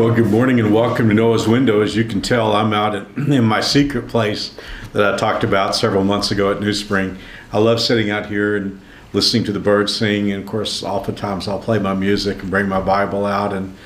Well, good morning and welcome to Noah's Window. As you can tell, I'm out in, in my secret place that I talked about several months ago at New Spring. I love sitting out here and listening to the birds sing. And of course, oftentimes I'll play my music and bring my Bible out and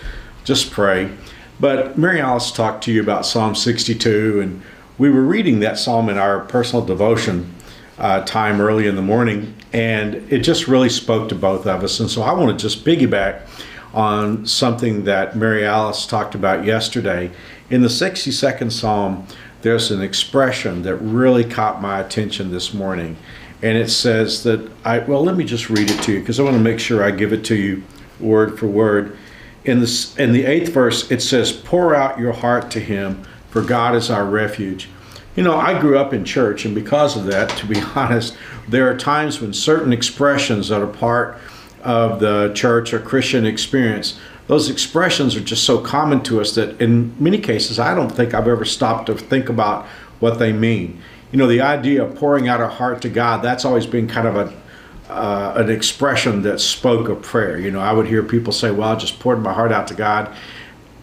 just pray. But Mary Alice talked to you about Psalm 62, and we were reading that psalm in our personal devotion uh, time early in the morning, and it just really spoke to both of us. And so I want to just piggyback on something that Mary Alice talked about yesterday. In the 62nd Psalm, there's an expression that really caught my attention this morning. And it says that I, well, let me just read it to you because I want to make sure I give it to you word for word. In, this, in the eighth verse, it says, Pour out your heart to him, for God is our refuge. You know, I grew up in church, and because of that, to be honest, there are times when certain expressions that are part of the church or Christian experience, those expressions are just so common to us that in many cases, I don't think I've ever stopped to think about what they mean. You know, the idea of pouring out our heart to God, that's always been kind of a uh, an expression that spoke of prayer. You know, I would hear people say, "Well, I just poured my heart out to God."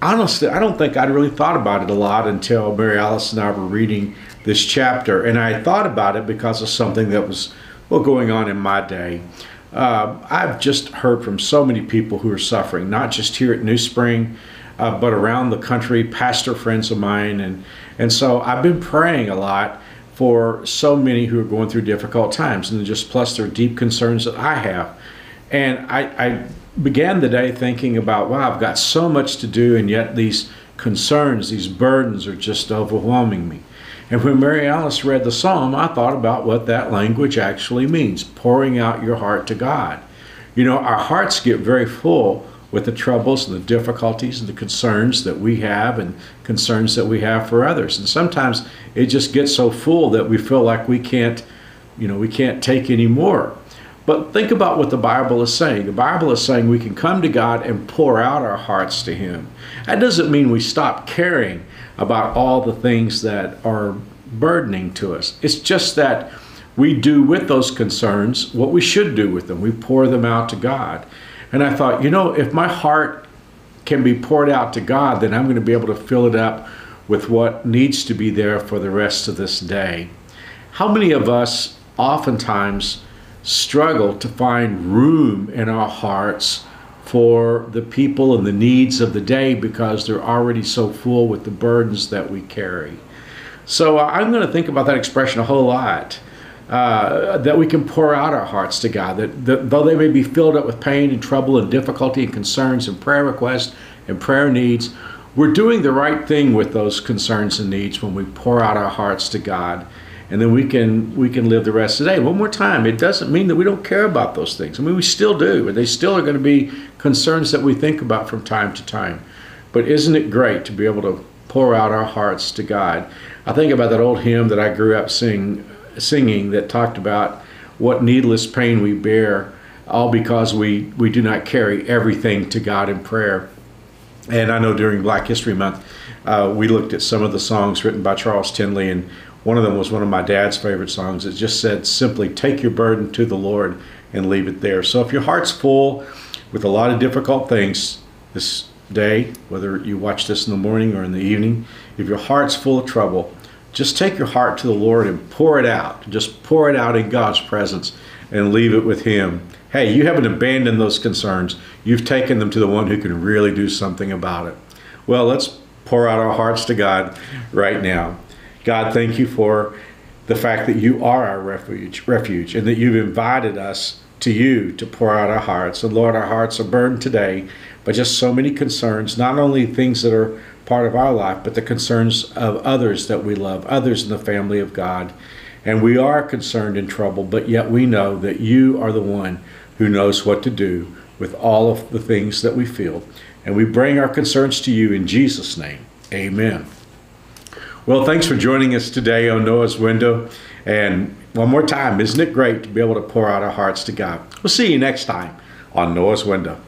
Honestly, I don't think I'd really thought about it a lot until Mary Alice and I were reading this chapter, and I thought about it because of something that was well going on in my day. Uh, I've just heard from so many people who are suffering, not just here at New Spring, uh, but around the country, pastor friends of mine. And, and so I've been praying a lot for so many who are going through difficult times, and just plus their deep concerns that I have. And I, I began the day thinking about, wow, I've got so much to do, and yet these concerns, these burdens are just overwhelming me. And when Mary Alice read the psalm, I thought about what that language actually means pouring out your heart to God. You know, our hearts get very full with the troubles and the difficulties and the concerns that we have and concerns that we have for others. And sometimes it just gets so full that we feel like we can't, you know, we can't take any more. But think about what the Bible is saying. The Bible is saying we can come to God and pour out our hearts to Him. That doesn't mean we stop caring about all the things that are burdening to us. It's just that we do with those concerns what we should do with them. We pour them out to God. And I thought, you know, if my heart can be poured out to God, then I'm going to be able to fill it up with what needs to be there for the rest of this day. How many of us oftentimes struggle to find room in our hearts for the people and the needs of the day because they're already so full with the burdens that we carry. So uh, I'm going to think about that expression a whole lot. Uh, that we can pour out our hearts to God, that, that though they may be filled up with pain and trouble and difficulty and concerns and prayer requests and prayer needs, we're doing the right thing with those concerns and needs when we pour out our hearts to God and then we can we can live the rest of the day. One more time, it doesn't mean that we don't care about those things. I mean, we still do, but they still are going to be concerns that we think about from time to time. But isn't it great to be able to pour out our hearts to God? I think about that old hymn that I grew up sing, singing that talked about what needless pain we bear, all because we, we do not carry everything to God in prayer. And I know during Black History Month, uh, we looked at some of the songs written by Charles Tindley, and one of them was one of my dad's favorite songs. It just said simply, Take your burden to the Lord and leave it there. So if your heart's full with a lot of difficult things this day, whether you watch this in the morning or in the evening, if your heart's full of trouble, just take your heart to the Lord and pour it out. Just pour it out in God's presence and leave it with Him. Hey, you haven't abandoned those concerns. You've taken them to the one who can really do something about it. Well, let's pour out our hearts to God right now. God, thank you for the fact that you are our refuge, refuge, and that you've invited us to you to pour out our hearts. And Lord, our hearts are burdened today by just so many concerns, not only things that are part of our life, but the concerns of others that we love, others in the family of God. And we are concerned and troubled, but yet we know that you are the one who knows what to do with all of the things that we feel. And we bring our concerns to you in Jesus' name. Amen. Well, thanks for joining us today on Noah's Window. And one more time, isn't it great to be able to pour out our hearts to God? We'll see you next time on Noah's Window.